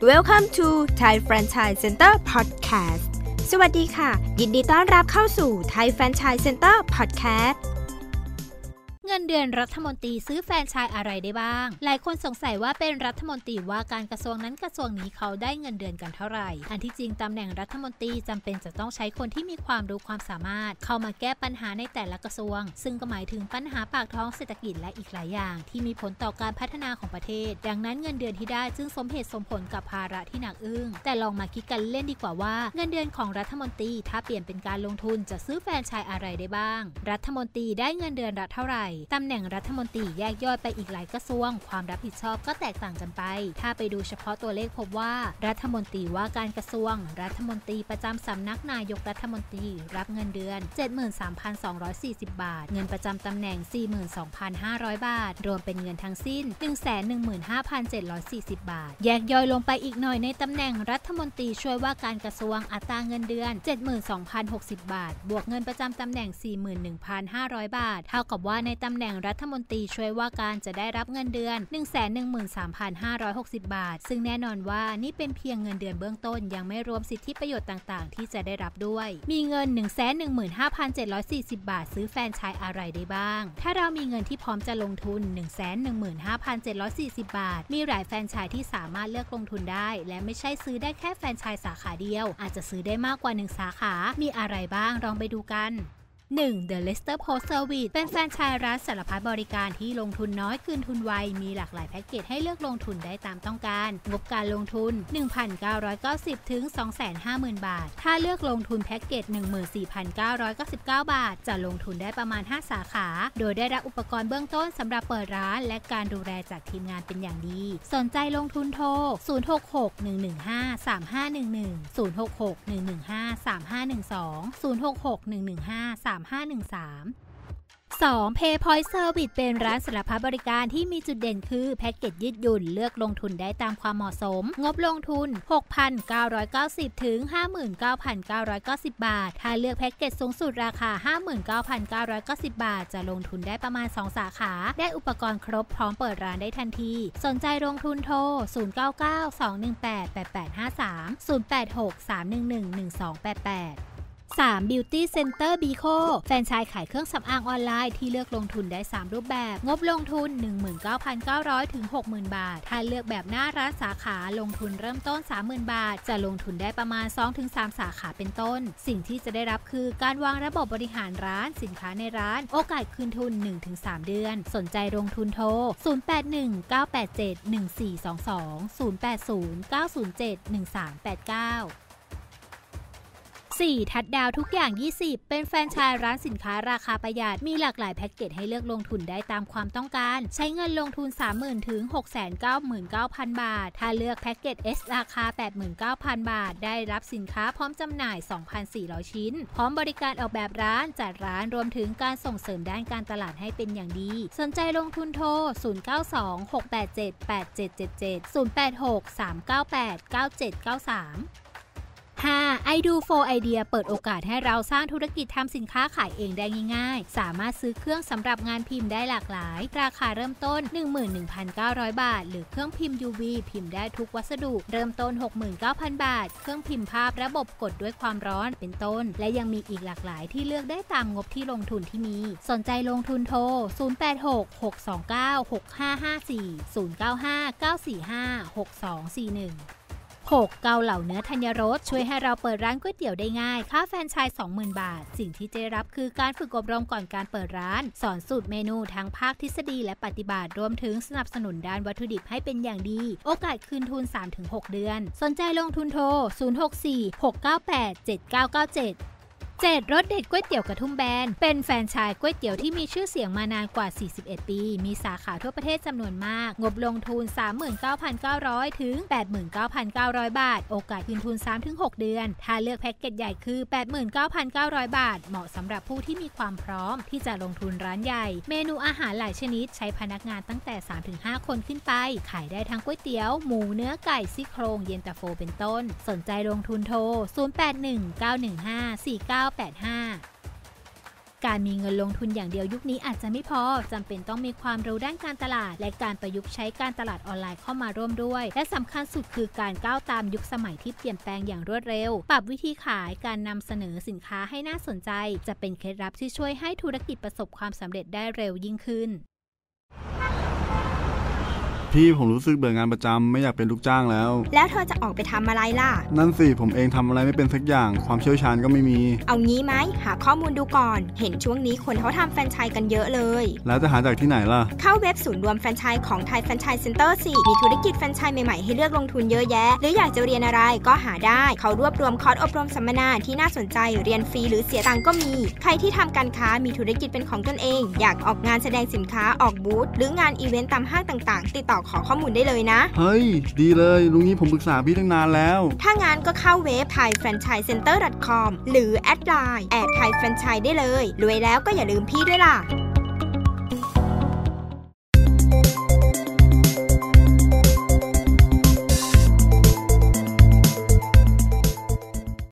Welcome to Thai Franchise Center Podcast สวัสดีค่ะ ยินดีต้อนรับเข้าสู่ Thai Franchise Center Podcast เงินเดือนรัฐมนตรีซื้อแฟนชายอะไรได้บ้าง หลายคนสงสัยว่าเป็นรัฐมนตรีว่าการกระทรวงนั้นกระทรวงนี้เขาได้เงินเดือนกันเท่าไหร่ อันที่จริงตำแหน่งรัฐมนตรีจำเป็นจะต้องใช้คนที่มีความรู้ความสามารถ เข้ามาแก้ปัญหาในแต่ละกระทรวง ซึ่งก็หมายถึงปัญหาปากท้องเศรษฐกิจและอีกหลายอย่าง ที่มีผลต่อการพัฒนาของประเทศ ดังนั้นเงินเดือนที่ได้จึงสมเหตุสมผลกับภาระที่หนักอึ้ง แต่ลองมาคิดกันเล่นดีกว่าว่า เงินเดือนของรัฐมนตรีถ้าเปลี่ยนเป็นการลงทุนจะซื้อแฟนชายอะไรได้บ้าง รัฐมนตรีได้เงินเดือนรัฐเท่าไหร่ตำแหน่งรัฐมนตรีแยกย่อยไปอีกหลายกระทรวง ความรับผิดชอบก็แตกต่างกันไป ถ้าไปดูเฉพาะตัวเลขพบว่า รัฐมนตรีว่าการกระทรวง รัฐมนตรีประจำสำนักนายกรัฐมนตรี รับเงินเดือน 73,240 บาท เงินประจำตำแหน่ง 42,500 บาท รวมเป็นเงินทั้งสิ้น 115,740 บาท แยกย่อยลงไปอีกหน่อยในตำแหน่งรัฐมนตรีช่วยว่าการกระทรวงอัตราเงินเดือน 72,060 บาท บวกเงินประจำตำแหน่ง 41,500 บาท เท่ากับว่าในตำแหน่งรัฐมนตรีช่วยว่าการจะได้รับเงินเดือน 113,560 บาท ซึ่งแน่นอนว่านี่เป็นเพียงเงินเดือนเบื้องต้น ยังไม่รวมสิทธิประโยชน์ต่างๆ ที่จะได้รับด้วย มีเงิน 115,740 บาท ซื้อแฟนชายอะไรได้บ้าง ถ้าเรามีเงินที่พร้อมจะลงทุน 115,740 บาท มีหลายแฟนชายที่สามารถเลือกลงทุนได้ และไม่ใช่ซื้อได้แค่แฟนชายสาขาเดียว อาจจะซื้อได้มากกว่า 1 สาขา มีอะไรบ้างลองไปดูกัน 1. The Leicester Post Service เป็นแฟรนไชส์ร้านสารพัดบริการที่ลงทุนน้อยคืนทุนไว มีหลากหลายแพ็กเกจให้เลือกลงทุนได้ตามต้องการ งบการลงทุน 1,990 ถึง 250,000 บาท ถ้าเลือกลงทุนแพ็กเกจ 14,999 บาท จะลงทุนได้ประมาณ 5 สาขา โดยได้รับอุปกรณ์เบื้องต้นสำหรับเปิดร้าน และการดูแลจากทีมงานเป็นอย่างดี สนใจลงทุนโทร 066-115-3511 066-115-3512 3513 2. PayPoint Service เป็นร้านสารพัดบริการที่มีจุดเด่นคือ แพ็กเกจยืดหยุ่นเลือกลงทุนได้ตามความเหมาะสม งบลงทุน 6,990 ถึง 59,990 บาท ถ้าเลือกแพ็กเกจสูงสุดราคา 59,990 บาท จะลงทุนได้ประมาณ 2 สาขา ได้อุปกรณ์ครบพร้อมเปิดร้านได้ทันที สนใจลงทุนโทร 099-218-8853 086-311-1288 3. Beauty Center Bico แฟนชส์ขายเครื่องสำอางออนไลน์ที่เลือกลงทุนได้ 3 รูปแบบ งบลงทุน 19,900 ถึง 60,000 บาท ถ้าเลือกแบบหน้าร้านสาขาลงทุนเริ่มต้น 30,000 บาท จะลงทุนได้ประมาณ 2-3 สาขาเป็นต้น สิ่งที่จะได้รับคือการวางระบบบริหารร้านสินค้าในร้าน โอกาสคืนทุน 1-3 เดือน สนใจลงทุนโทร 081 987 1422 080 907 1389 4. ทัดดาวทุกอย่าง 20 เป็นแฟนชส์ร้านสินค้าราคาประหยัด มีหลากหลายแพ็กเกจให้เลือกลงทุนได้ตามความต้องการ ใช้เงินลงทุน 30,000 ถึง 699,000 บาท ถ้าเลือกแพ็กเกจ S ราคา 89,000 บาท ได้รับสินค้าพร้อมจำหน่าย 2,400 ชิ้น พร้อมบริการออกแบบร้านจัดร้านรวมถึงการส่งเสริมด้านการตลาดให้เป็นอย่างดี สนใจลงทุนโทร 092-687-8777 086-398-9793 5. i do for idea เปิดโอกาสให้เราสร้างธุรกิจทำสินค้าขายเองได้ง่ายๆ สามารถซื้อเครื่องสำหรับงานพิมพ์ได้หลากหลาย ราคาเริ่มต้น 11,900 บาท หรือเครื่องพิมพ์ UV พิมพ์ได้ทุกวัสดุ เริ่มต้น 69,000 บาท เครื่องพิมพ์ภาพระบบกดด้วยความร้อนเป็นต้น และยังมีอีกหลากหลายที่เลือกได้ตามงบที่ลงทุนที่มี สนใจลงทุนโทร 086-629-6554 095-945-6241 6. เกาเหล่าเนื้อธัญรสช่วยให้เราเปิดร้านก๋วยเตี๋ยวได้ง่าย ค่าแฟนชาย20,000 บาท สิ่งที่จะรับคือการฝึกอบรมก่อนการเปิดร้าน สอนสูตรเมนูทั้งภาคทฤษฎีและปฏิบัติรวมถึงสนับสนุนด้านวัตถุดิบให้เป็นอย่างดี โอกาสคืนทุน 3-6 เดือน สนใจลงทุนโทร 064 698 7997 7. รสเด็ดก๋วยเตี๋ยวกระทุ่มแบน เป็นแฟนชส์ก๋วยเตี๋ยวที่มีชื่อเสียงมานานกว่า 41 ปี มีสาขาทั่วประเทศจำนวนมาก งบลงทุน 39,900 ถึง 89,900 บาท โอกาสคืนทุน 3-6 เดือน ถ้าเลือกแพ็กเกจใหญ่คือ 89,900 บาท เหมาะสำหรับผู้ที่มีความพร้อม ที่จะลงทุนร้านใหญ่ เมนูอาหารหลายชนิด ใช้พนักงานตั้งแต่ 3-5 คนขึ้นไป ขายได้ทั้งก๋วยเตี๋ยว หมูเนื้อไก่ซี่โครงเย็นตาโฟเป็นต้น สนใจลงทุนโทร 081 915 49 85 การมีเงินลงทุนอย่างเดียวยุคนี้อาจจะไม่พอจำเป็นต้องมีความรู้ด้านการตลาด และการประยุกต์ใช้การตลาดออนไลน์เข้ามาร่วมด้วย และสำคัญสุดคือการก้าวตามยุคสมัยที่เปลี่ยนแปลงอย่างรวดเร็ว ปรับวิธีขายการนำเสนอสินค้าให้น่าสนใจ จะเป็นเคล็ดลับที่ช่วยให้ธุรกิจประสบความสำเร็จได้เร็วยิ่งขึ้น พี่ผมรู้สึกเบื่องานประจำไม่อยากเป็นลูกจ้างแล้ว แล้วเธอจะออกไปทำอะไรล่ะ นั่นสิผมเองทำอะไรไม่เป็นสักอย่าง ความเชี่ยวชาญก็ไม่มี เอางี้ไหมหาข้อมูลดูก่อน เห็นช่วงนี้คนเขาทำแฟรนไชส์กันเยอะเลย แล้วจะหาจากที่ไหนล่ะ เข้าเว็บศูนย์รวมแฟรนไชส์ของไทยแฟรนไชส์เซ็นเตอร์สิ มีธุรกิจแฟรนไชส์ใหม่ๆให้เลือกลงทุนเยอะแยะ หรืออยากจะเรียนอะไรก็หาได้ เขารวบรวมคอร์สอบรมสัมมนาที่น่าสนใจเรียนฟรีหรือเสียตังค์ก็มี ใครที่ทำการค้ามีธุรกิจเป็นของตนเอง อยากออกงานแสดงสินค้าออกบูธหรืองานอีเวนต์ตามห้างต่างๆ ติดต่อขอข้อมูลได้เลยนะ เฮ้ย ดีเลยรู้งี้ผมปรึกษาพี่ตั้งนานแล้ว ถ้างั้นก็เข้าเว็บ thaifranchisecenter.com หรือ add LINE @ไทยแฟรนไชส์ได้เลย รวยแล้วก็อย่าลืมพี่ด้วยล่ะ